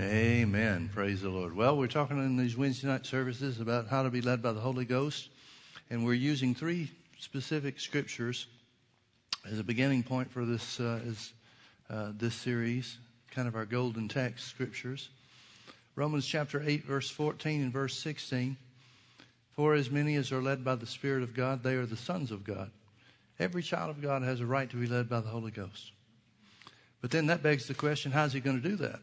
Amen. Praise the Lord. Well, we're talking in these Wednesday night services about how to be led by the Holy Ghost, and we're using three specific scriptures as a beginning point for this uh, uh, this series, kind of our golden text scriptures. Romans chapter 8, verse 14 and verse 16. For as many as are led by the Spirit of God, they are the sons of God. Every child of God has a right to be led by the Holy Ghost. But then that begs the question how's he going to do that?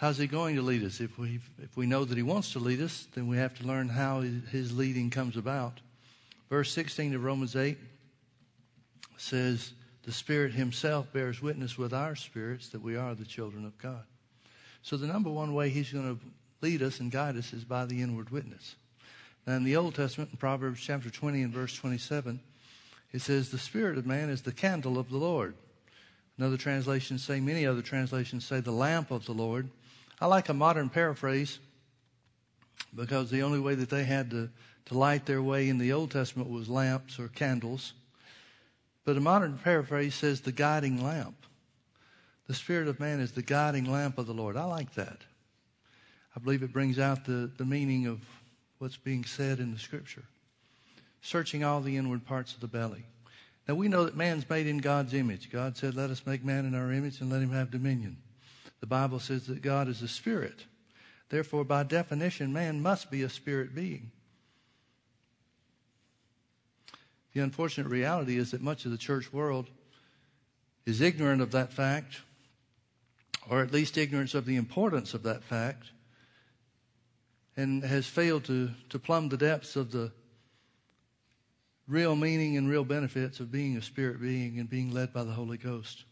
How's he going to lead us? If we, if we know that he wants to lead us, then we have to learn how his leading comes about. Verse 16 of Romans 8 says, The Spirit Himself bears witness with our spirits that we are the children of God. So the number one way He's going to lead us and guide us is by the inward witness. Now in the Old Testament, in Proverbs chapter 20 and verse 27, it says, The Spirit of man is the candle of the Lord. Another translation say, many other translations say, the lamp of the Lord. I like a modern paraphrase because the only way that they had to, to light their way in the Old Testament was lamps or candles. But a modern paraphrase says the guiding lamp. The Spirit of man is the guiding lamp of the Lord. I like that. I believe it brings out the, the meaning of what's being said in the Scripture. Searching all the inward parts of the belly. Now we know that man's made in God's image. God said, Let us make man in our image and let him have dominion. The Bible says that God is a spirit. Therefore, by definition, man must be a spirit being. The unfortunate reality is that much of the church world is ignorant of that fact, or at least ignorance of the importance of that fact, and has failed to, to plumb the depths of the real meaning and real benefits of being a spirit being and being led by the Holy Ghost.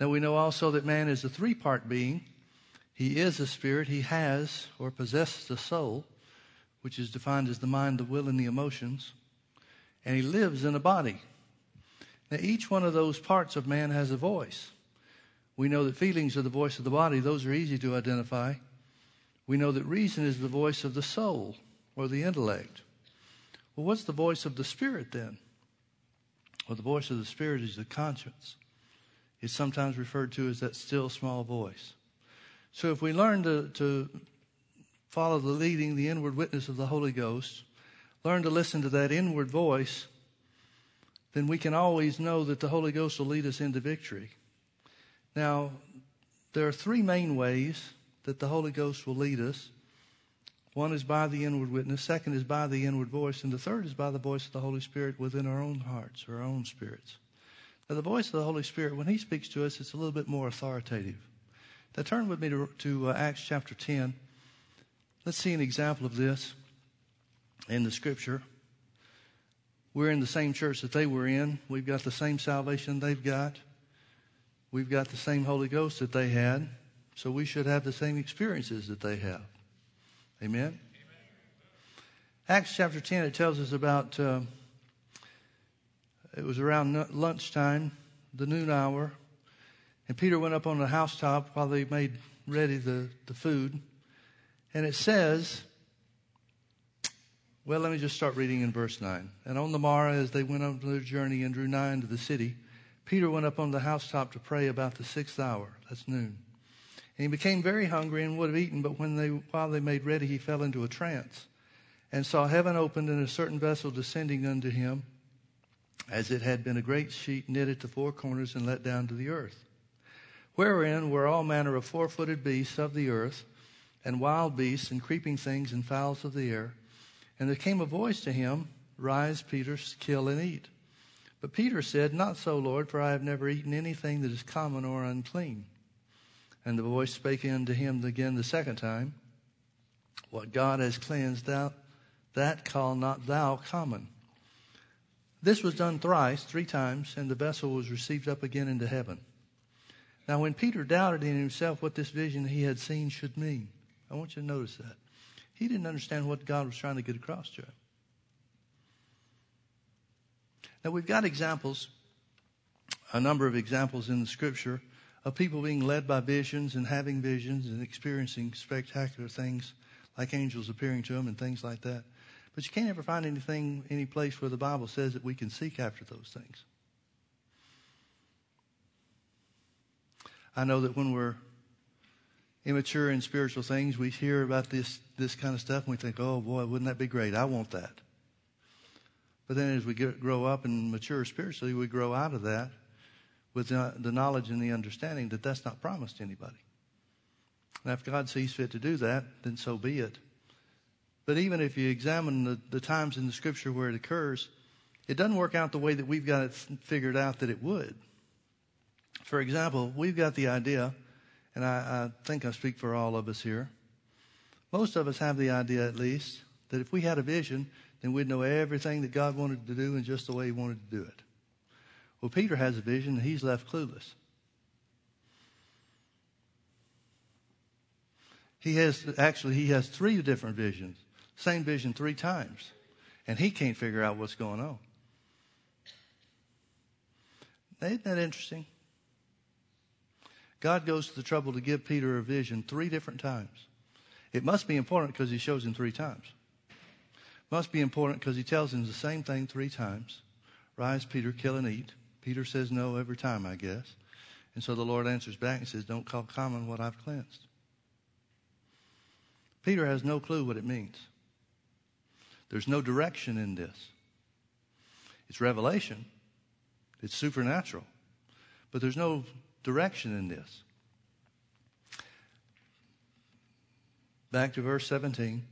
Now we know also that man is a three part being. He is a spirit. He has or possesses a soul, which is defined as the mind, the will, and the emotions. And he lives in a body. Now each one of those parts of man has a voice. We know that feelings are the voice of the body. Those are easy to identify. We know that reason is the voice of the soul or the intellect. Well, what's the voice of the spirit then? Well, the voice of the spirit is the conscience is sometimes referred to as that still small voice. So if we learn to, to follow the leading, the inward witness of the Holy Ghost, learn to listen to that inward voice, then we can always know that the Holy Ghost will lead us into victory. Now, there are three main ways that the Holy Ghost will lead us. One is by the inward witness, second is by the inward voice, and the third is by the voice of the Holy Spirit within our own hearts, our own spirits. Now, the voice of the Holy Spirit, when He speaks to us, it's a little bit more authoritative. Now, turn with me to, to uh, Acts chapter 10. Let's see an example of this in the Scripture. We're in the same church that they were in. We've got the same salvation they've got. We've got the same Holy Ghost that they had. So we should have the same experiences that they have. Amen? Amen. Acts chapter 10, it tells us about. Uh, it was around lunchtime, the noon hour, and Peter went up on the housetop while they made ready the, the food. And it says, well, let me just start reading in verse 9. And on the morrow, as they went on their journey and drew nigh unto the city, Peter went up on the housetop to pray about the sixth hour. That's noon. And he became very hungry and would have eaten, but when they, while they made ready, he fell into a trance and saw heaven opened and a certain vessel descending unto him as it had been a great sheet knitted to four corners and let down to the earth, wherein were all manner of four footed beasts of the earth, and wild beasts, and creeping things, and fowls of the air. And there came a voice to him, Rise, Peter, kill and eat. But Peter said, Not so, Lord, for I have never eaten anything that is common or unclean. And the voice spake unto him again the second time, What God has cleansed, thou, that call not thou common. This was done thrice, three times, and the vessel was received up again into heaven. Now, when Peter doubted in himself what this vision he had seen should mean, I want you to notice that. He didn't understand what God was trying to get across to him. Now, we've got examples, a number of examples in the scripture of people being led by visions and having visions and experiencing spectacular things like angels appearing to them and things like that. But you can't ever find anything, any place where the Bible says that we can seek after those things. I know that when we're immature in spiritual things, we hear about this, this kind of stuff and we think, oh boy, wouldn't that be great? I want that. But then as we get, grow up and mature spiritually, we grow out of that with the, the knowledge and the understanding that that's not promised to anybody. And if God sees fit to do that, then so be it. But even if you examine the, the times in the scripture where it occurs, it doesn't work out the way that we've got it figured out that it would. For example, we've got the idea, and I, I think I speak for all of us here. Most of us have the idea, at least, that if we had a vision, then we'd know everything that God wanted to do and just the way He wanted to do it. Well, Peter has a vision, and he's left clueless. He has actually he has three different visions, same vision three times, and he can't figure out what's going on. Isn't that interesting? God goes to the trouble to give Peter a vision three different times. It must be important because he shows him three times. Must be important because he tells him the same thing three times. Rise, Peter, kill and eat. Peter says no every time, I guess. And so the Lord answers back and says, Don't call common what I've cleansed. Peter has no clue what it means. There's no direction in this. It's revelation, it's supernatural, but there's no direction in this. Back to verse 17.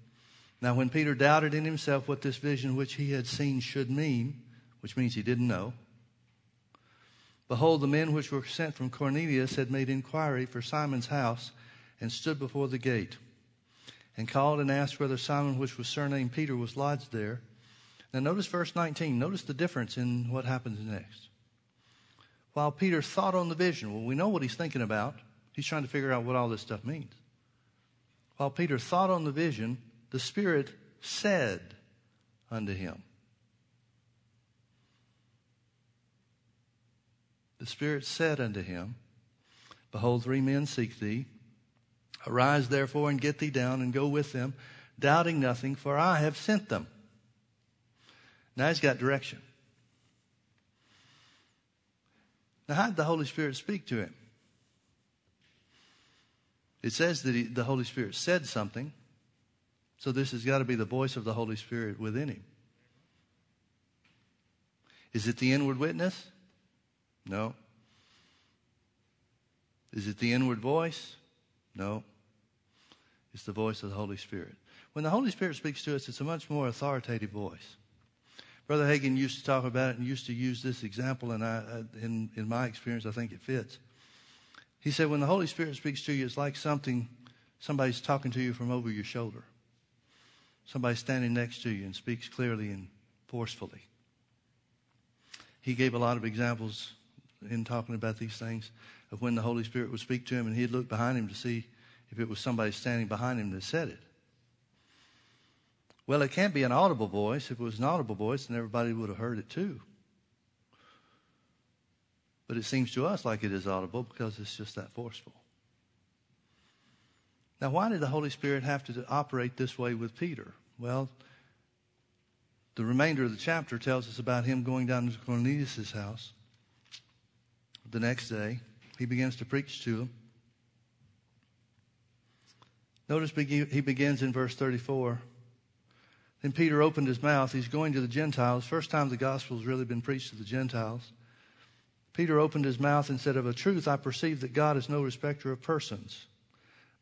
Now, when Peter doubted in himself what this vision which he had seen should mean, which means he didn't know, behold, the men which were sent from Cornelius had made inquiry for Simon's house and stood before the gate and called and asked whether Simon, which was surnamed Peter, was lodged there. Now, notice verse 19. Notice the difference in what happens next. While Peter thought on the vision, well, we know what he's thinking about. He's trying to figure out what all this stuff means. While Peter thought on the vision, the Spirit said unto him. The Spirit said unto him, Behold, three men seek thee. Arise therefore and get thee down and go with them, doubting nothing, for I have sent them. Now he's got direction. Now, how did the Holy Spirit speak to him? It says that he, the Holy Spirit said something, so this has got to be the voice of the Holy Spirit within him. Is it the inward witness? No. Is it the inward voice? No. It's the voice of the Holy Spirit. When the Holy Spirit speaks to us, it's a much more authoritative voice. Brother Hagin used to talk about it and used to use this example, and I, uh, in, in my experience, I think it fits. He said, when the Holy Spirit speaks to you, it's like something, somebody's talking to you from over your shoulder. Somebody standing next to you and speaks clearly and forcefully. He gave a lot of examples in talking about these things of when the Holy Spirit would speak to him and he'd look behind him to see if it was somebody standing behind him that said it. Well, it can't be an audible voice. If it was an audible voice, then everybody would have heard it too. But it seems to us like it is audible because it's just that forceful. Now, why did the Holy Spirit have to operate this way with Peter? Well, the remainder of the chapter tells us about him going down to Cornelius' house. The next day, he begins to preach to him. Notice he begins in verse 34. Then Peter opened his mouth. He's going to the Gentiles. First time the gospel has really been preached to the Gentiles. Peter opened his mouth and said, Of a truth, I perceive that God is no respecter of persons.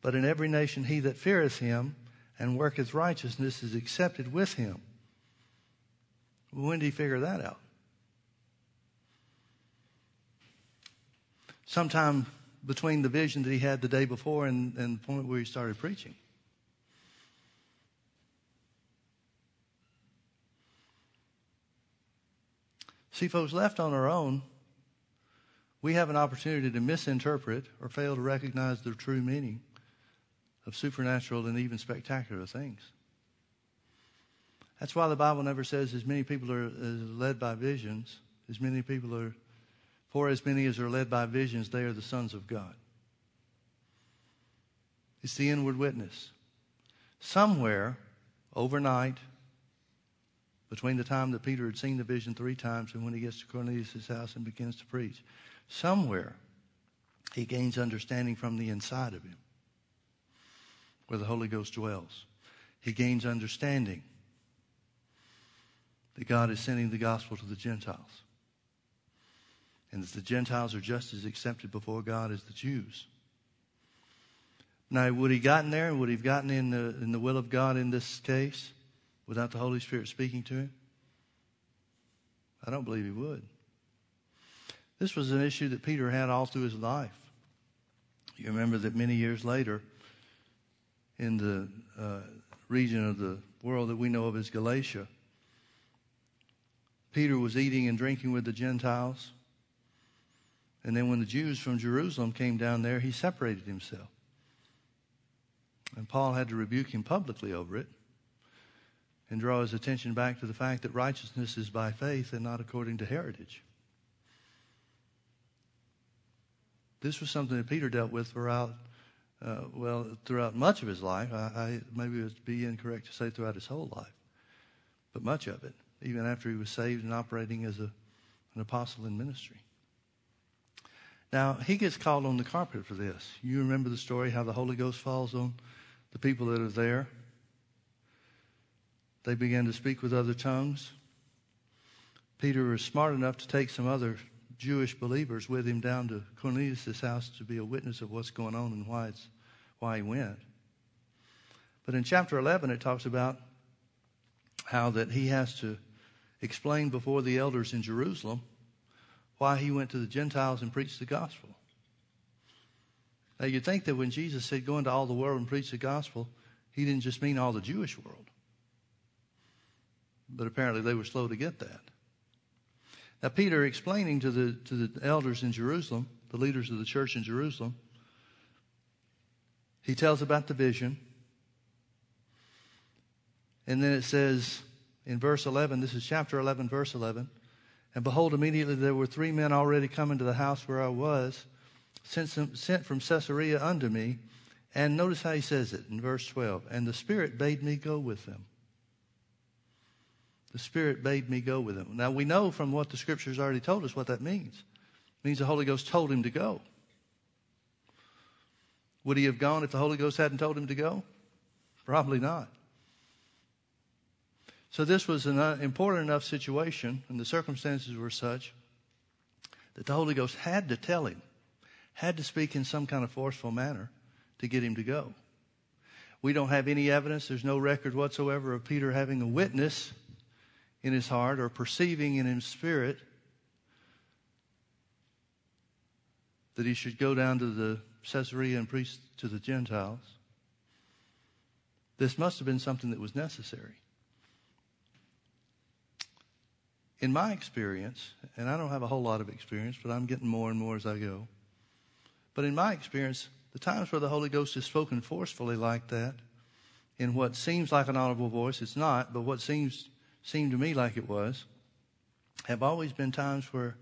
But in every nation, he that feareth him and worketh righteousness is accepted with him. When did he figure that out? Sometime between the vision that he had the day before and, and the point where he started preaching. See, folks, left on our own, we have an opportunity to misinterpret or fail to recognize the true meaning of supernatural and even spectacular things. That's why the Bible never says as many people are led by visions, as many people are for as many as are led by visions, they are the sons of God. It's the inward witness. Somewhere, overnight, between the time that Peter had seen the vision three times and when he gets to Cornelius' house and begins to preach, somewhere he gains understanding from the inside of him. where the Holy Ghost dwells. He gains understanding that God is sending the gospel to the Gentiles. And that the Gentiles are just as accepted before God as the Jews. Now, would he gotten there? Would he have gotten in the, in the will of God in this case without the Holy Spirit speaking to him? I don't believe he would. This was an issue that Peter had all through his life. You remember that many years later, in the uh, region of the world that we know of as Galatia, Peter was eating and drinking with the Gentiles. And then when the Jews from Jerusalem came down there, he separated himself. And Paul had to rebuke him publicly over it and draw his attention back to the fact that righteousness is by faith and not according to heritage. This was something that Peter dealt with throughout, uh, well, throughout much of his life. I, I maybe it would be incorrect to say throughout his whole life, but much of it, even after he was saved and operating as a, an apostle in ministry. Now, he gets called on the carpet for this. You remember the story how the Holy Ghost falls on the people that are there? They began to speak with other tongues. Peter was smart enough to take some other Jewish believers with him down to Cornelius' house to be a witness of what's going on and why, it's, why he went. But in chapter 11, it talks about how that he has to explain before the elders in Jerusalem why he went to the Gentiles and preached the gospel. Now, you'd think that when Jesus said, Go into all the world and preach the gospel, he didn't just mean all the Jewish world. But apparently they were slow to get that. Now, Peter explaining to the, to the elders in Jerusalem, the leaders of the church in Jerusalem, he tells about the vision. And then it says in verse 11, this is chapter 11, verse 11. And behold, immediately there were three men already coming to the house where I was, sent, sent from Caesarea unto me. And notice how he says it in verse 12. And the Spirit bade me go with them. The Spirit bade me go with them. Now we know from what the Scriptures already told us what that means. It means the Holy Ghost told him to go. Would he have gone if the Holy Ghost hadn't told him to go? Probably not. So this was an uh, important enough situation, and the circumstances were such that the Holy Ghost had to tell him, had to speak in some kind of forceful manner to get him to go. We don't have any evidence, there's no record whatsoever of Peter having a witness in his heart or perceiving in his spirit that he should go down to the Caesarea and preach to the Gentiles. This must have been something that was necessary in my experience, and I don't have a whole lot of experience, but I'm getting more and more as I go. But in my experience, the times where the Holy Ghost is spoken forcefully like that, in what seems like an audible voice, it's not, but what seems seemed to me like it was, have always been times where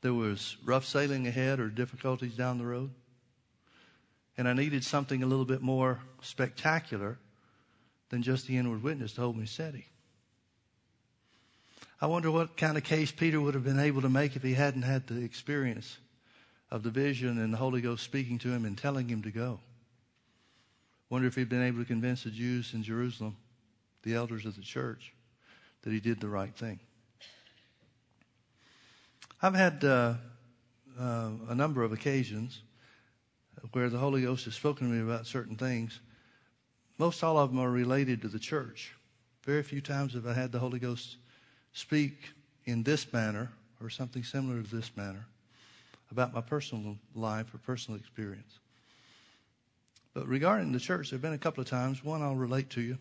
there was rough sailing ahead or difficulties down the road. And I needed something a little bit more spectacular than just the inward witness to hold me steady. I wonder what kind of case Peter would have been able to make if he hadn't had the experience of the vision and the Holy Ghost speaking to him and telling him to go. Wonder if he'd been able to convince the Jews in Jerusalem, the elders of the church, that he did the right thing. I've had uh, uh, a number of occasions where the Holy Ghost has spoken to me about certain things. Most all of them are related to the church. Very few times have I had the Holy Ghost speak in this manner or something similar to this manner about my personal life or personal experience. But regarding the church, there have been a couple of times. One I'll relate to you.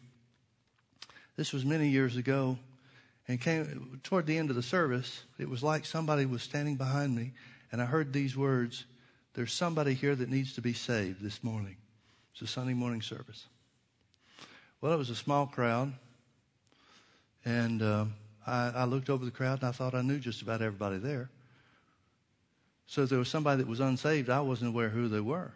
This was many years ago, and came toward the end of the service. It was like somebody was standing behind me, and I heard these words There's somebody here that needs to be saved this morning. It's a Sunday morning service. Well, it was a small crowd, and. Uh, I, I looked over the crowd and I thought I knew just about everybody there. So if there was somebody that was unsaved, I wasn't aware who they were.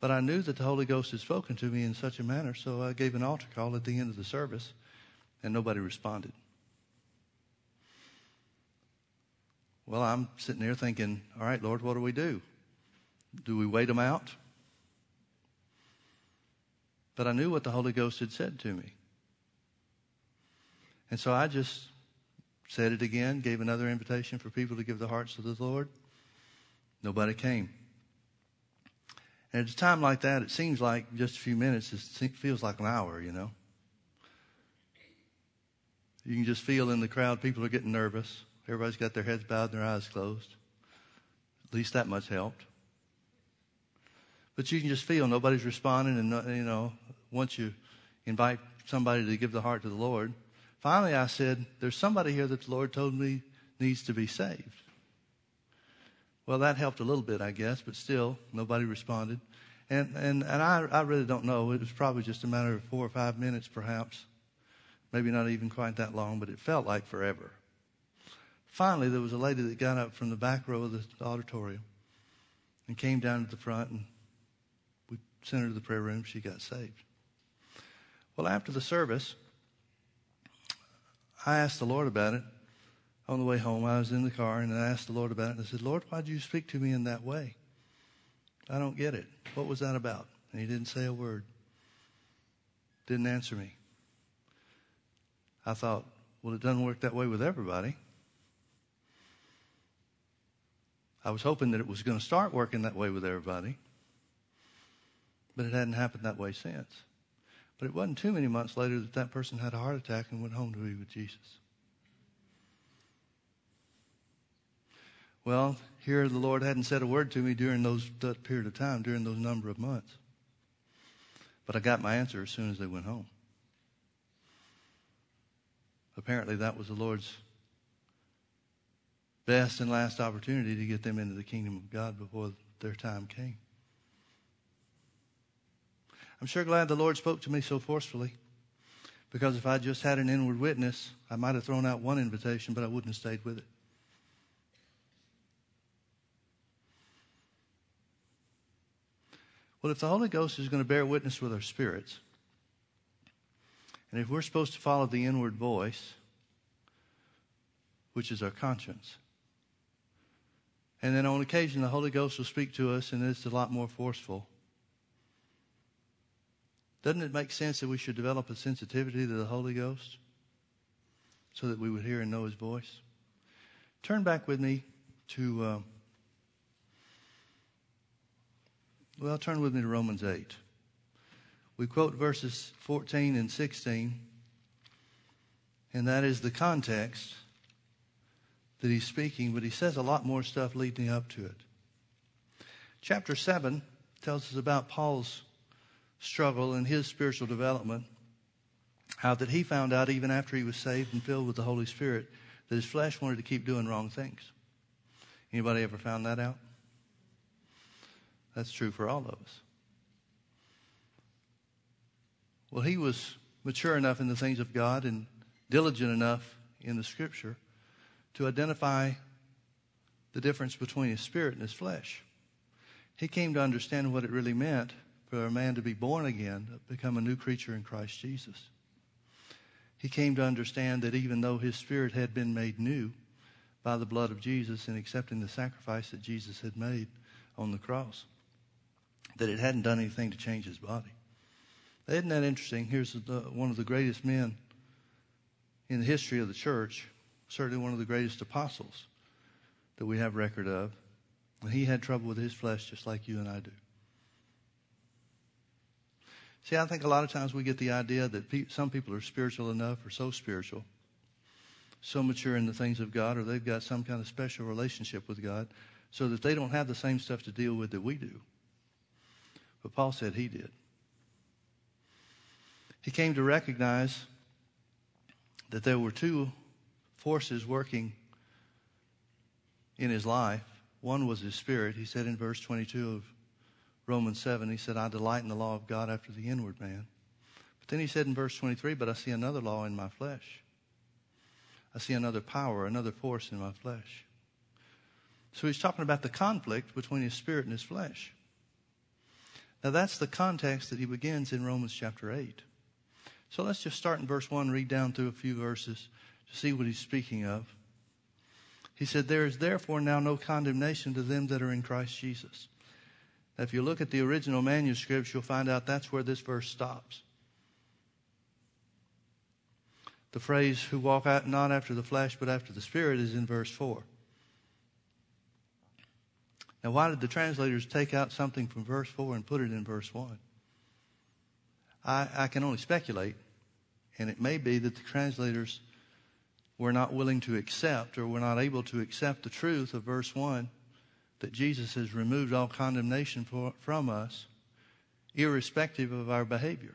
But I knew that the Holy Ghost had spoken to me in such a manner, so I gave an altar call at the end of the service, and nobody responded. Well, I'm sitting there thinking, all right, Lord, what do we do? Do we wait them out? But I knew what the Holy Ghost had said to me. And so I just said it again, gave another invitation for people to give their hearts to the Lord. Nobody came. And at a time like that, it seems like just a few minutes. It feels like an hour, you know. You can just feel in the crowd, people are getting nervous. Everybody's got their heads bowed and their eyes closed. At least that much helped. But you can just feel nobody's responding, and you know, once you invite somebody to give the heart to the Lord, finally I said, "There's somebody here that the Lord told me needs to be saved." Well, that helped a little bit, I guess, but still, nobody responded. And, and, and I, I really don't know. It was probably just a matter of four or five minutes, perhaps. Maybe not even quite that long, but it felt like forever. Finally, there was a lady that got up from the back row of the auditorium and came down to the front, and we sent her to the prayer room. She got saved. Well, after the service, I asked the Lord about it on the way home, I was in the car and I asked the Lord about it. And I said, Lord, why did you speak to me in that way? I don't get it. What was that about? And he didn't say a word. Didn't answer me. I thought, well, it doesn't work that way with everybody. I was hoping that it was going to start working that way with everybody, but it hadn't happened that way since. But it wasn't too many months later that that person had a heart attack and went home to be with Jesus. Well, here the Lord hadn't said a word to me during those that period of time, during those number of months. But I got my answer as soon as they went home. Apparently, that was the Lord's best and last opportunity to get them into the kingdom of God before their time came. I'm sure glad the Lord spoke to me so forcefully because if I just had an inward witness, I might have thrown out one invitation, but I wouldn't have stayed with it. Well, if the Holy Ghost is going to bear witness with our spirits, and if we're supposed to follow the inward voice, which is our conscience, and then on occasion the Holy Ghost will speak to us and it's a lot more forceful, doesn't it make sense that we should develop a sensitivity to the Holy Ghost so that we would hear and know His voice? Turn back with me to. Uh, Well, turn with me to Romans 8. We quote verses 14 and 16, and that is the context that he's speaking, but he says a lot more stuff leading up to it. Chapter 7 tells us about Paul's struggle in his spiritual development, how that he found out even after he was saved and filled with the Holy Spirit that his flesh wanted to keep doing wrong things. Anybody ever found that out? That's true for all of us. Well, he was mature enough in the things of God and diligent enough in the scripture to identify the difference between his spirit and his flesh. He came to understand what it really meant for a man to be born again, become a new creature in Christ Jesus. He came to understand that even though his spirit had been made new by the blood of Jesus and accepting the sacrifice that Jesus had made on the cross, that it hadn't done anything to change his body. Isn't that interesting? Here's the, one of the greatest men in the history of the church, certainly one of the greatest apostles that we have record of. And he had trouble with his flesh just like you and I do. See, I think a lot of times we get the idea that pe- some people are spiritual enough or so spiritual, so mature in the things of God, or they've got some kind of special relationship with God, so that they don't have the same stuff to deal with that we do. But Paul said he did. He came to recognize that there were two forces working in his life. One was his spirit. He said in verse 22 of Romans 7, he said, I delight in the law of God after the inward man. But then he said in verse 23, but I see another law in my flesh. I see another power, another force in my flesh. So he's talking about the conflict between his spirit and his flesh. Now, that's the context that he begins in Romans chapter 8. So let's just start in verse 1, read down through a few verses to see what he's speaking of. He said, There is therefore now no condemnation to them that are in Christ Jesus. If you look at the original manuscripts, you'll find out that's where this verse stops. The phrase, who walk out not after the flesh but after the Spirit, is in verse 4. Now, why did the translators take out something from verse 4 and put it in verse 1? I, I can only speculate, and it may be that the translators were not willing to accept or were not able to accept the truth of verse 1 that Jesus has removed all condemnation for, from us, irrespective of our behavior.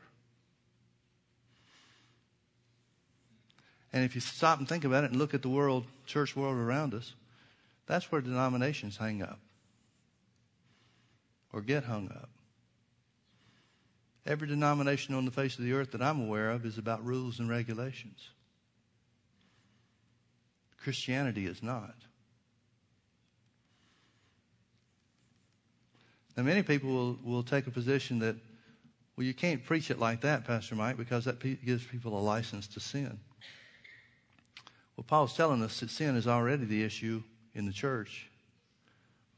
And if you stop and think about it and look at the world, church world around us, that's where denominations hang up or get hung up. Every denomination on the face of the earth that I'm aware of is about rules and regulations. Christianity is not. Now, many people will, will take a position that, well, you can't preach it like that, Pastor Mike, because that gives people a license to sin. Well, Paul's telling us that sin is already the issue in the church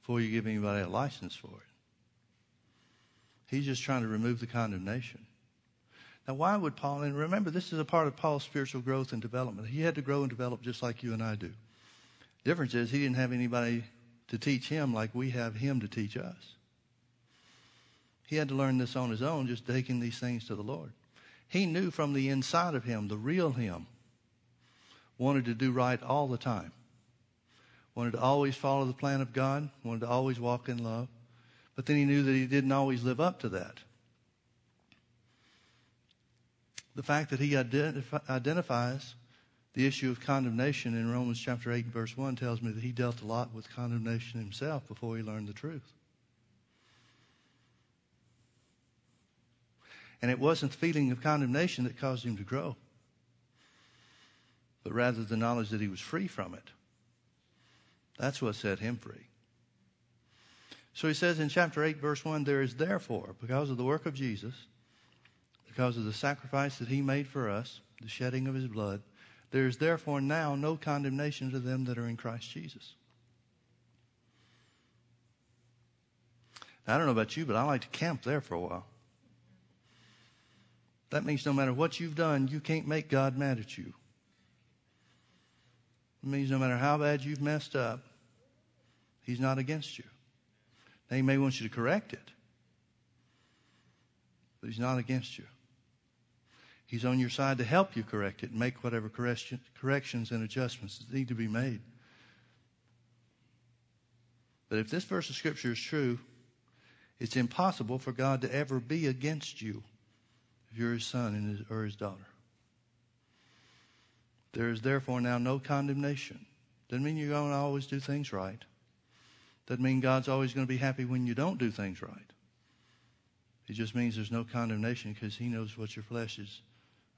before you give anybody a license for it. He's just trying to remove the condemnation. Now, why would Paul, and remember, this is a part of Paul's spiritual growth and development. He had to grow and develop just like you and I do. The Difference is, he didn't have anybody to teach him like we have him to teach us. He had to learn this on his own, just taking these things to the Lord. He knew from the inside of him, the real him, wanted to do right all the time, wanted to always follow the plan of God, wanted to always walk in love. But then he knew that he didn't always live up to that. The fact that he identif- identifies the issue of condemnation in Romans chapter 8 and verse 1 tells me that he dealt a lot with condemnation himself before he learned the truth. And it wasn't the feeling of condemnation that caused him to grow, but rather the knowledge that he was free from it. That's what set him free. So he says in chapter 8, verse 1 there is therefore, because of the work of Jesus, because of the sacrifice that he made for us, the shedding of his blood, there is therefore now no condemnation to them that are in Christ Jesus. I don't know about you, but I like to camp there for a while. That means no matter what you've done, you can't make God mad at you. It means no matter how bad you've messed up, He's not against you. Now, he may want you to correct it, but he's not against you. He's on your side to help you correct it and make whatever corrections and adjustments that need to be made. But if this verse of Scripture is true, it's impossible for God to ever be against you you're his son and his, or his daughter. There is therefore now no condemnation. Doesn't mean you're going to always do things right. Doesn't mean God's always going to be happy when you don't do things right. It just means there's no condemnation because He knows what your flesh is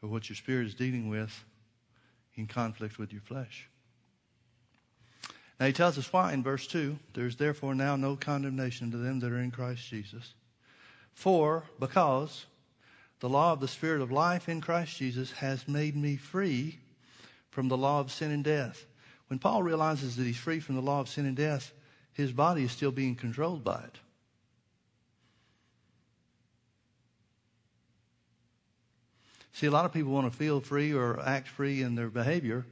or what your spirit is dealing with in conflict with your flesh. Now He tells us why in verse 2 there's therefore now no condemnation to them that are in Christ Jesus. For, because the law of the Spirit of life in Christ Jesus has made me free from the law of sin and death. When Paul realizes that he's free from the law of sin and death, his body is still being controlled by it. See, a lot of people want to feel free or act free in their behavior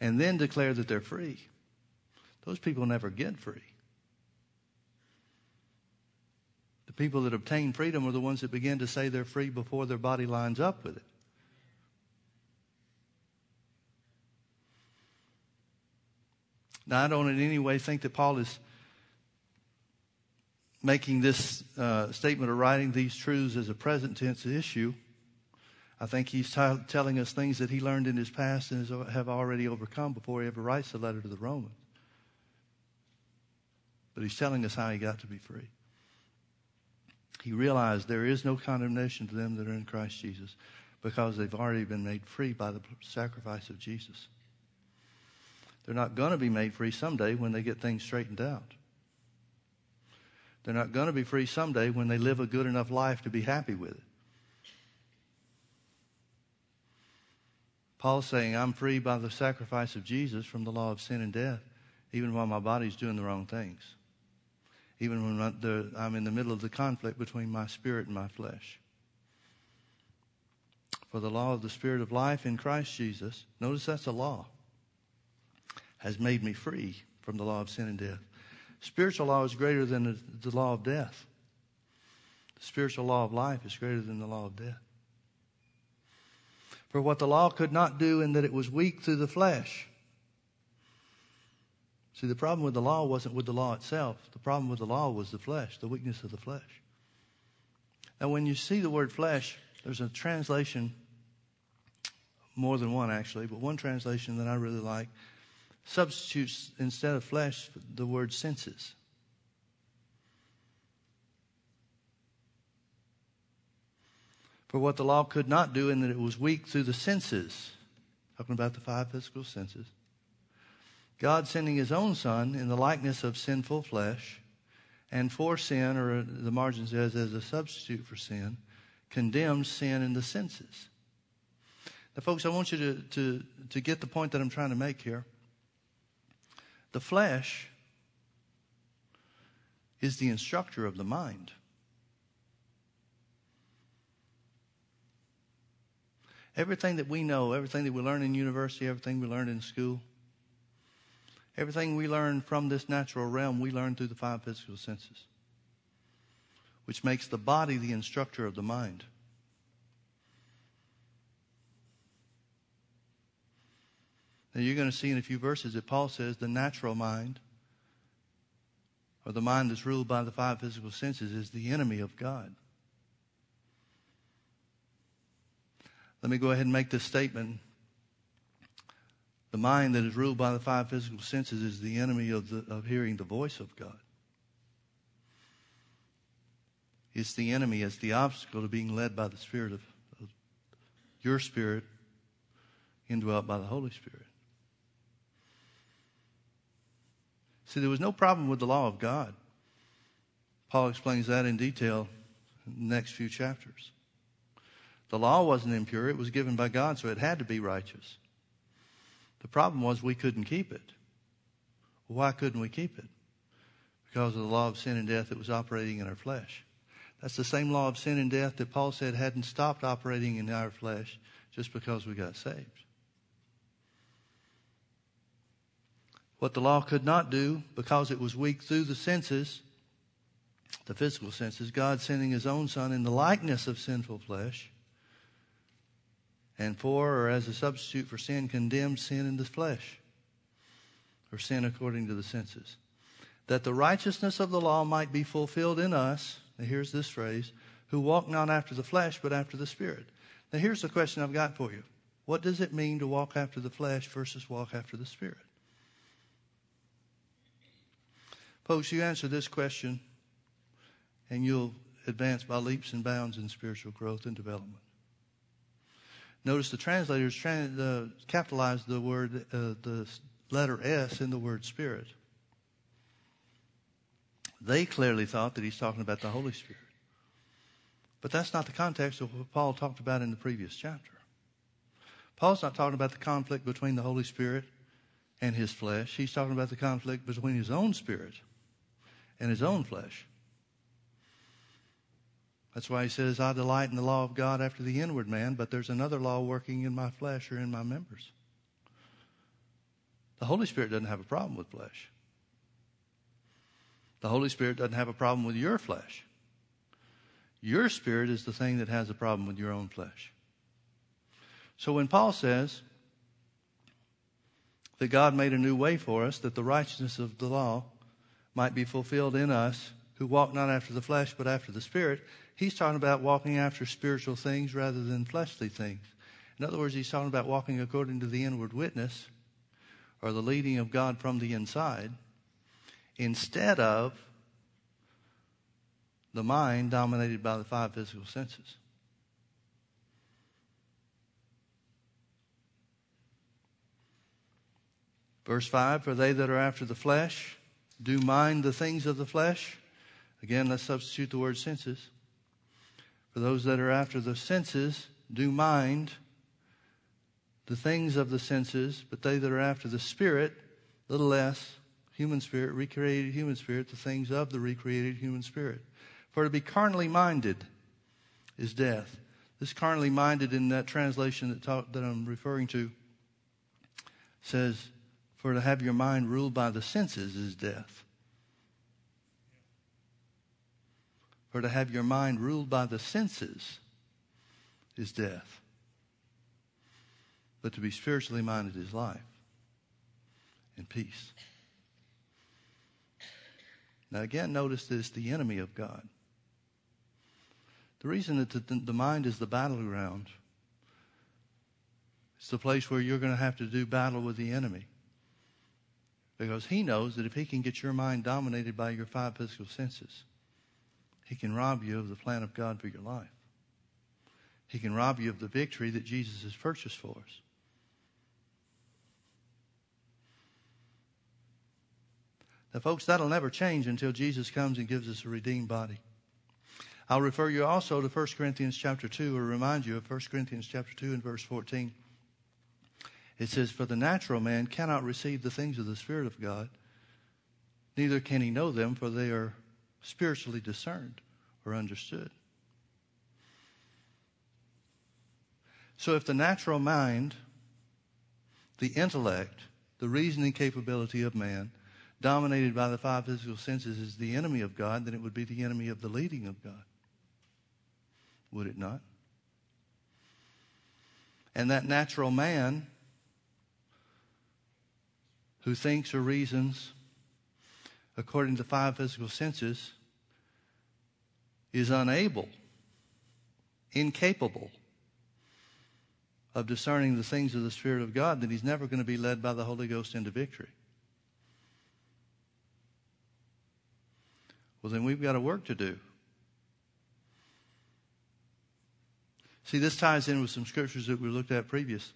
and then declare that they're free. Those people never get free. The people that obtain freedom are the ones that begin to say they're free before their body lines up with it. Now, I don't in any way think that Paul is making this uh, statement or writing these truths as a present tense issue. I think he's t- telling us things that he learned in his past and has, have already overcome before he ever writes the letter to the Romans. But he's telling us how he got to be free. He realized there is no condemnation to them that are in Christ Jesus because they've already been made free by the sacrifice of Jesus. They're not going to be made free someday when they get things straightened out. They're not going to be free someday when they live a good enough life to be happy with it. Paul's saying, I'm free by the sacrifice of Jesus from the law of sin and death, even while my body's doing the wrong things. Even when I'm in the middle of the conflict between my spirit and my flesh. For the law of the Spirit of life in Christ Jesus, notice that's a law, has made me free from the law of sin and death. Spiritual law is greater than the, the law of death. The spiritual law of life is greater than the law of death. For what the law could not do in that it was weak through the flesh. See, the problem with the law wasn't with the law itself. The problem with the law was the flesh, the weakness of the flesh. Now, when you see the word flesh, there's a translation, more than one actually, but one translation that I really like substitutes instead of flesh the word senses. For what the law could not do, in that it was weak through the senses, talking about the five physical senses, God sending his own Son in the likeness of sinful flesh, and for sin, or the margin says as a substitute for sin, condemns sin in the senses. Now, folks, I want you to, to, to get the point that I'm trying to make here. The flesh is the instructor of the mind. Everything that we know, everything that we learn in university, everything we learn in school, everything we learn from this natural realm, we learn through the five physical senses, which makes the body the instructor of the mind. Now you're going to see in a few verses that Paul says the natural mind, or the mind that's ruled by the five physical senses, is the enemy of God. Let me go ahead and make this statement. The mind that is ruled by the five physical senses is the enemy of, the, of hearing the voice of God. It's the enemy, it's the obstacle to being led by the Spirit of, of your Spirit, indwelt by the Holy Spirit. See, there was no problem with the law of God. Paul explains that in detail in the next few chapters. The law wasn't impure, it was given by God, so it had to be righteous. The problem was we couldn't keep it. Why couldn't we keep it? Because of the law of sin and death that was operating in our flesh. That's the same law of sin and death that Paul said hadn't stopped operating in our flesh just because we got saved. what the law could not do because it was weak through the senses, the physical senses, God sending his own Son in the likeness of sinful flesh, and for or as a substitute for sin, condemned sin in the flesh, or sin according to the senses, that the righteousness of the law might be fulfilled in us. Now here's this phrase who walk not after the flesh, but after the Spirit. Now here's the question I've got for you. What does it mean to walk after the flesh versus walk after the Spirit? Folks, you answer this question and you'll advance by leaps and bounds in spiritual growth and development. Notice the translators trans, uh, capitalized the word, uh, the letter S in the word Spirit. They clearly thought that he's talking about the Holy Spirit. But that's not the context of what Paul talked about in the previous chapter. Paul's not talking about the conflict between the Holy Spirit and his flesh. He's talking about the conflict between his own spirit and his own flesh. That's why he says, I delight in the law of God after the inward man, but there's another law working in my flesh or in my members. The Holy Spirit doesn't have a problem with flesh. The Holy Spirit doesn't have a problem with your flesh. Your spirit is the thing that has a problem with your own flesh. So when Paul says that God made a new way for us, that the righteousness of the law might be fulfilled in us who walk not after the flesh but after the Spirit. He's talking about walking after spiritual things rather than fleshly things. In other words, he's talking about walking according to the inward witness or the leading of God from the inside instead of the mind dominated by the five physical senses. Verse 5 For they that are after the flesh do mind the things of the flesh. Again, let's substitute the word senses. For those that are after the senses, do mind the things of the senses, but they that are after the Spirit, little less, human spirit, recreated human spirit, the things of the recreated human spirit. For to be carnally minded is death. This carnally minded in that translation that, talk, that I'm referring to says, For to have your mind ruled by the senses is death. For to have your mind ruled by the senses is death. But to be spiritually minded is life and peace. Now, again, notice that it's the enemy of God. The reason that the, mind is the battleground, it's the place where you're going to have to do battle with the enemy. Because he knows that if he can get your mind dominated by your five physical senses, he can rob you of the plan of God for your life. He can rob you of the victory that Jesus has purchased for us. Now, folks, that'll never change until Jesus comes and gives us a redeemed body. I'll refer you also to 1 Corinthians chapter 2 or remind you of 1 Corinthians chapter 2 and verse 14. It says, For the natural man cannot receive the things of the Spirit of God, neither can he know them, for they are spiritually discerned or understood. So if the natural mind, the intellect, the reasoning capability of man, dominated by the five physical senses is the enemy of God, then it would be the enemy of the leading of God. Would it not? And that natural man who thinks or reasons according to five physical senses is unable, incapable of discerning the things of the Spirit of God, then he's never going to be led by the Holy Ghost into victory. Well, then we've got a work to do. See, this ties in with some scriptures that we looked at previous,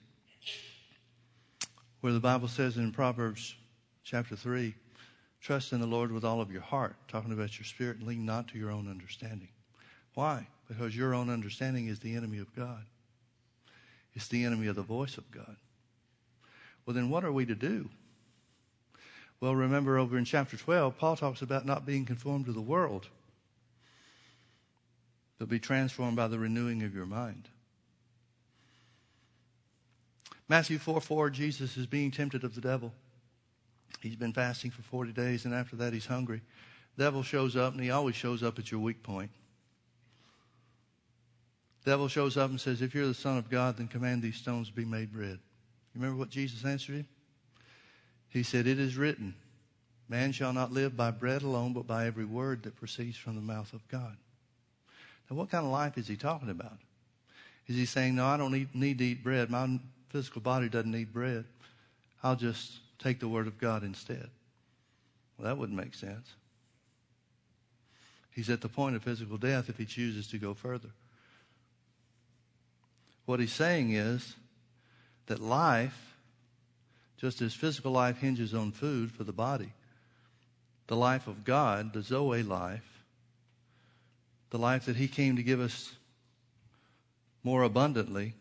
where the Bible says in Proverbs chapter 3 trust in the Lord with all of your heart, talking about your spirit, and lean not to your own understanding. Why? Because your own understanding is the enemy of God, it's the enemy of the voice of God. Well, then what are we to do? Well, remember over in chapter 12, Paul talks about not being conformed to the world, but be transformed by the renewing of your mind. Matthew 4 4, Jesus is being tempted of the devil. He's been fasting for 40 days, and after that, he's hungry. Devil shows up, and he always shows up at your weak point. Devil shows up and says, If you're the Son of God, then command these stones to be made bread. You remember what Jesus answered him? He said, It is written, Man shall not live by bread alone, but by every word that proceeds from the mouth of God. Now, what kind of life is he talking about? Is he saying, No, I don't need, need to eat bread. My physical body doesn't need bread. I'll just take the word of God instead. Well, that wouldn't make sense. He's at the point of physical death if he chooses to go further. What he's saying is that life just as physical life hinges on food for the body, the life of God, the Zoe life, the life that He came to give us more abundantly,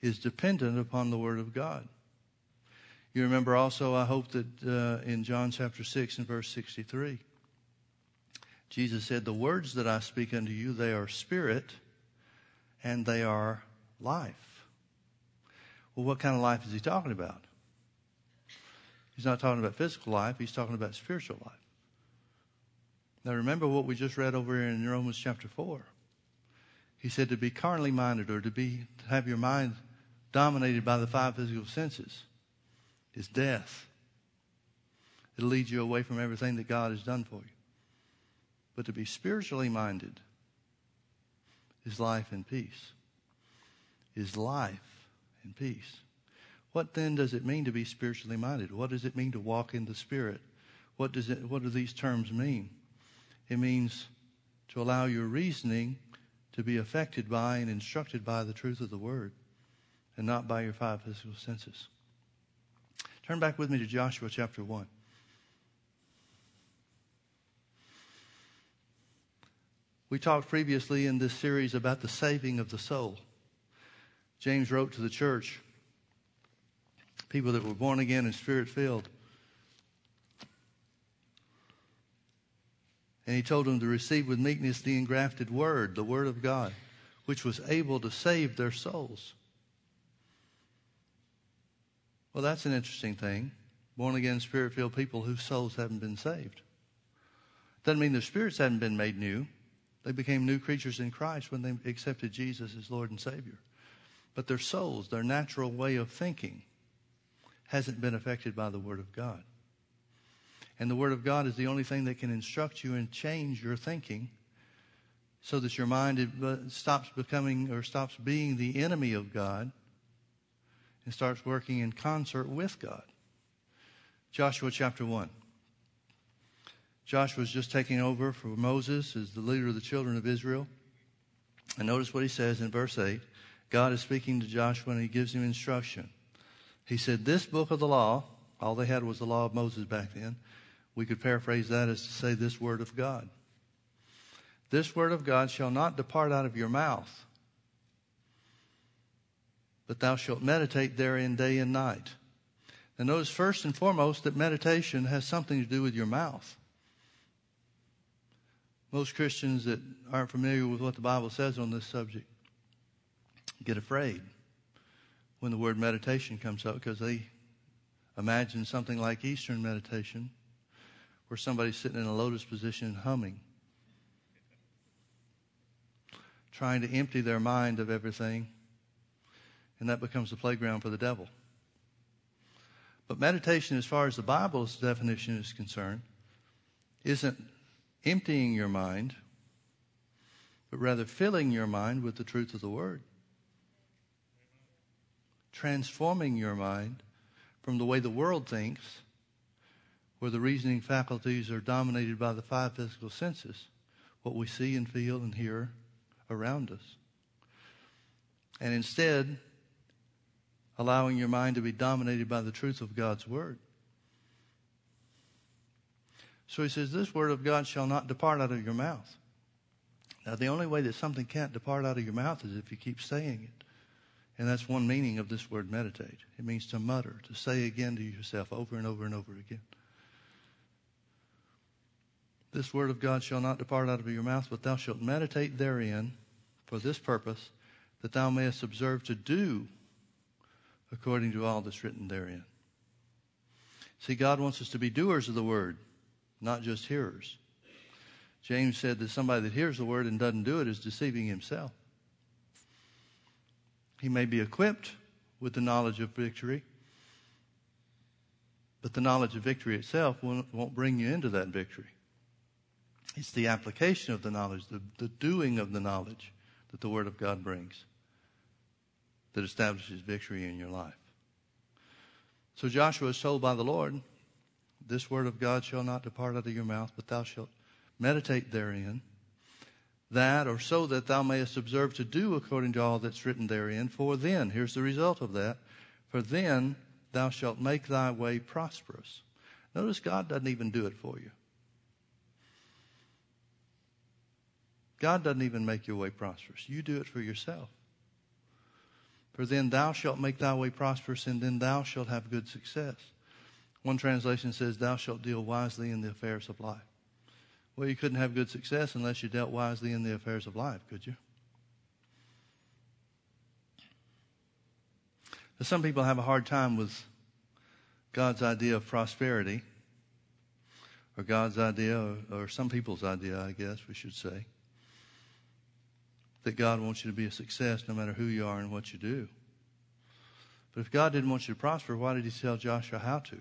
is dependent upon the Word of God. You remember also, I hope that uh, in John chapter 6 and verse 63, Jesus said, The words that I speak unto you, they are spirit and they are life. Well, what kind of life is he talking about? He's not talking about physical life, he's talking about spiritual life. Now, remember what we just read over here in Romans chapter 4. He said to be carnally minded or to be to have your mind dominated by the five physical senses is death. It'll lead you away from everything that God has done for you. But to be spiritually minded is life and peace. Is life and peace. What then does it mean to be spiritually minded? What does it mean to walk in the Spirit? What, does it, what do these terms mean? It means to allow your reasoning to be affected by and instructed by the truth of the Word and not by your five physical senses. Turn back with me to Joshua chapter 1. We talked previously in this series about the saving of the soul. James wrote to the church, people that were born again and spirit filled. And he told them to receive with meekness the engrafted word, the word of God, which was able to save their souls. Well, that's an interesting thing. Born again, spirit filled people whose souls haven't been saved. Doesn't mean their spirits hadn't been made new. They became new creatures in Christ when they accepted Jesus as Lord and Savior. But their souls, their natural way of thinking, hasn't been affected by the Word of God. And the Word of God is the only thing that can instruct you and change your thinking so that your mind uh, stops becoming or stops being the enemy of God and starts working in concert with God. Joshua chapter 1. Joshua was just taking over for Moses as the leader of the children of Israel. And notice what he says in verse 8. God is speaking to Joshua and he gives him instruction. He said, This book of the law, all they had was the law of Moses back then. We could paraphrase that as to say, This word of God. This word of God shall not depart out of your mouth, but thou shalt meditate therein day and night. And notice first and foremost that meditation has something to do with your mouth. Most Christians that aren't familiar with what the Bible says on this subject get afraid when the word meditation comes up because they imagine something like Eastern meditation where somebody's sitting in a lotus position humming, trying to empty their mind of everything, and that becomes the playground for the devil. But meditation, as far as the Bible's definition is concerned, isn't emptying your mind, but rather filling your mind with the truth of the Word transforming your mind from the way the world thinks, where the reasoning faculties are dominated by the five physical senses, what we see and feel and hear around us. And instead, allowing your mind to be dominated by the truth of God's Word. So he says, This Word of God shall not depart out of your mouth. Now, the only way that something can't depart out of your mouth is if you keep saying it. And that's one meaning of this word meditate. It means to mutter, to say again to yourself over and over and over again. This word of God shall not depart out of your mouth, but thou shalt meditate therein for this purpose, that thou mayest observe to do according to all that's written therein. See, God wants us to be doers of the word, not just hearers. James said that somebody that hears the word and doesn't do it is deceiving himself. He may be equipped with the knowledge of victory, but the knowledge of victory itself won't, bring you into that victory. It's the application of the knowledge, the, the doing of the knowledge that the Word of God brings that establishes victory in your life. So Joshua is told by the Lord, This Word of God shall not depart out of your mouth, but thou shalt meditate therein that or so that thou mayest observe to do according to all that's written therein. For then, here's the result of that, for then thou shalt make thy way prosperous. Notice God doesn't even do it for you. God doesn't even make your way prosperous. You do it for yourself. For then thou shalt make thy way prosperous, and then thou shalt have good success. One translation says, Thou shalt deal wisely in the affairs of life. Well, you couldn't have good success unless you dealt wisely in the affairs of life, could you? Some people have a hard time with God's idea of prosperity, or God's idea, or, or some people's idea, I guess we should say, that God wants you to be a success no matter who you are and what you do. But if God didn't want you to prosper, why did He tell Joshua how to?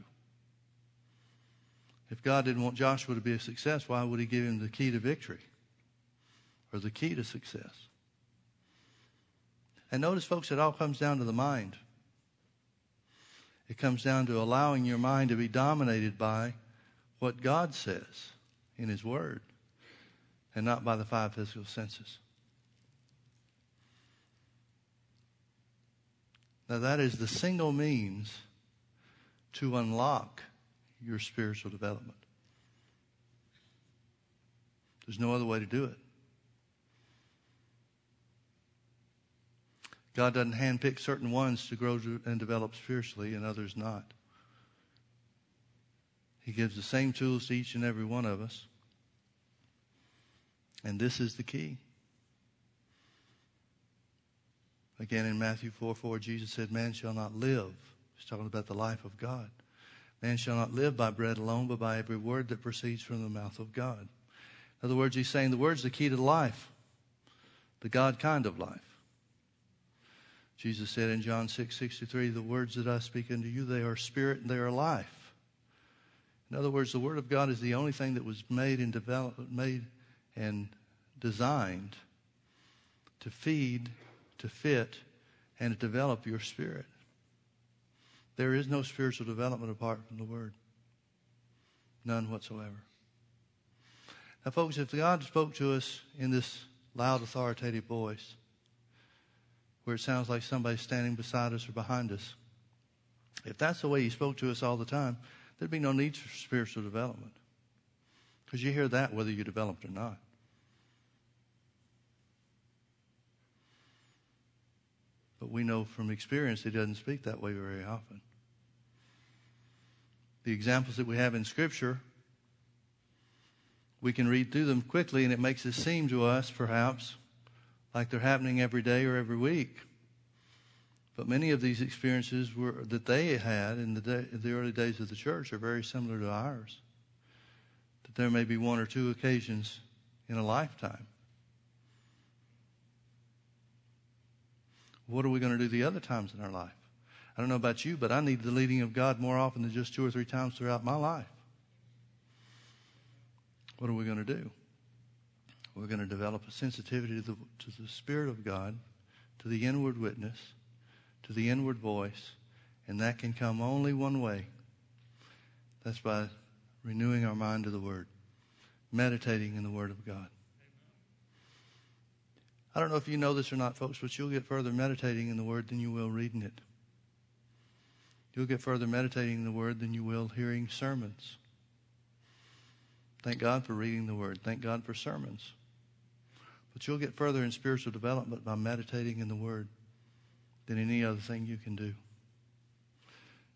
If God didn't want Joshua to be a success, why would he give him the key to victory or the key to success? And notice, folks, it all comes down to the mind. It comes down to allowing your mind to be dominated by what God says in His Word and not by the five physical senses. Now, that is the single means to unlock your spiritual development. There's no other way to do it. God doesn't handpick certain ones to grow and develop spiritually and others not. He gives the same tools to each and every one of us. And this is the key. Again, in Matthew 4 4, Jesus said, Man shall not live. He's talking about the life of God. Man shall not live by bread alone, but by every word that proceeds from the mouth of God. In other words, he's saying the word's the key to life, the God kind of life. Jesus said in John 6 63, The words that I speak unto you, they are spirit and they are life. In other words, the Word of God is the only thing that was made and developed, made and designed to feed, to fit, and to develop your spirit. There is no spiritual development apart from the Word. None whatsoever. Now, folks, if God spoke to us in this loud, authoritative voice, where it sounds like somebody's standing beside us or behind us, if that's the way He spoke to us all the time, there'd be no need for spiritual development. Because you hear that whether you developed or not. But we know from experience he doesn't speak that way very often. The examples that we have in Scripture, we can read through them quickly, and it makes it seem to us, perhaps, like they're happening every day or every week. But many of these experiences were, that they had in the, day, the early days of the church are very similar to ours. That there may be one or two occasions in a lifetime. What are we going to do the other times in our life? I don't know about you, but I need the leading of God more often than just two or three times throughout my life. What are we going to do? We're going to develop a sensitivity to the, to the Spirit of God, to the inward witness, to the inward voice, and that can come only one way. That's by renewing our mind to the Word, meditating in the Word of God. I don't know if you know this or not, folks, but you'll get further meditating in the Word than you will reading it. You'll get further meditating in the Word than you will hearing sermons. Thank God for reading the Word. Thank God for sermons. But you'll get further in spiritual development by meditating in the Word than any other thing you can do.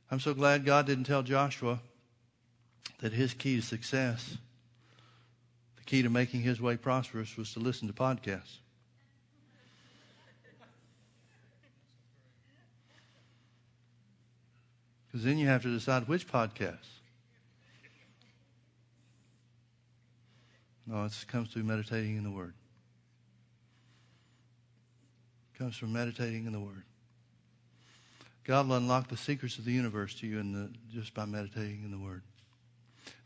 I'm so glad God didn't tell Joshua that his key to success, the key to making his way prosperous, was to listen to podcasts. Because then you have to decide which podcast. No, it comes through meditating in the Word. It comes from meditating in the Word. God will unlock the secrets of the universe to you in the, just by meditating in the Word.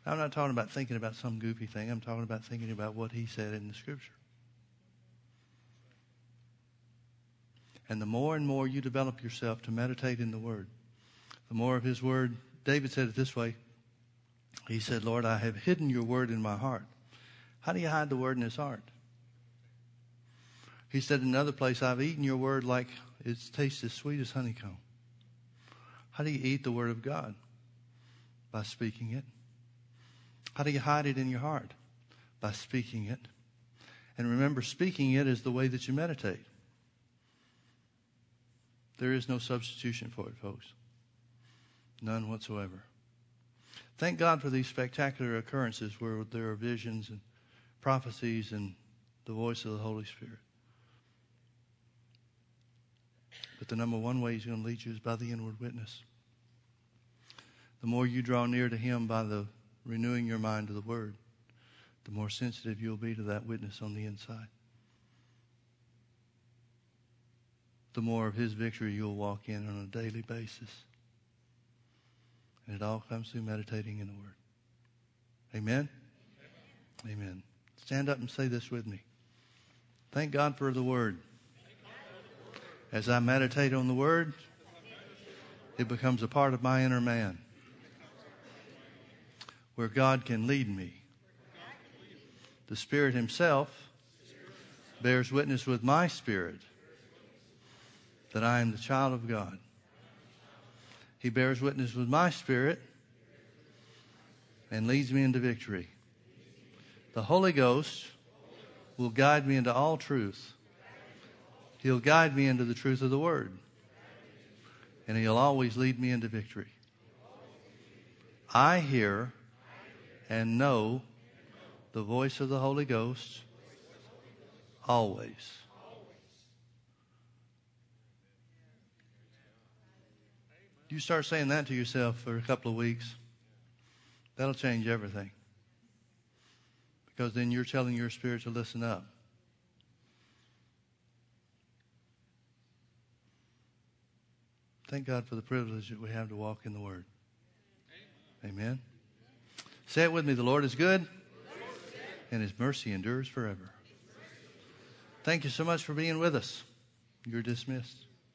I'm not talking about thinking about some goofy thing. I'm talking about thinking about what He said in the Scripture. And the more and more you develop yourself to meditate in the Word, the more of His Word. David said it this way. He said, Lord, I have hidden your Word in my heart. How do you hide the Word in His heart? He said in another place, I've eaten your Word like it tastes as sweet as honeycomb. How do you eat the Word of God? By speaking it. How do you hide it in your heart? By speaking it. And remember, speaking it is the way that you meditate. There is no substitution for it, folks. None whatsoever. Thank God for these spectacular occurrences where there are visions and prophecies and the voice of the Holy Spirit. But the number one way He's going to lead you is by the inward witness. The more you draw near to Him by the renewing your mind to the Word, the more sensitive you'll be to that witness on the inside. The more of His victory you'll walk in on a daily basis. And it all comes through meditating in the Word. Amen? Amen. Amen. Stand up and say this with me. Thank God for the Word. As I meditate on the Word, it becomes a part of my inner man where God can lead me. The Spirit Himself bears witness with my spirit that I am the child of God. He bears witness with my spirit and leads me into victory. The Holy Ghost will guide me into all truth. He'll guide me into the truth of the Word. And He'll always lead me into victory. I hear and know the voice of the Holy Ghost Always. You start saying that to yourself for a couple of weeks, that'll change everything. Because then you're telling your spirit to listen up. Thank God for the privilege that we have to walk in the Word. Amen. Say it with me. The Lord is good, and His mercy endures forever. Thank you so much for being with us. You're dismissed.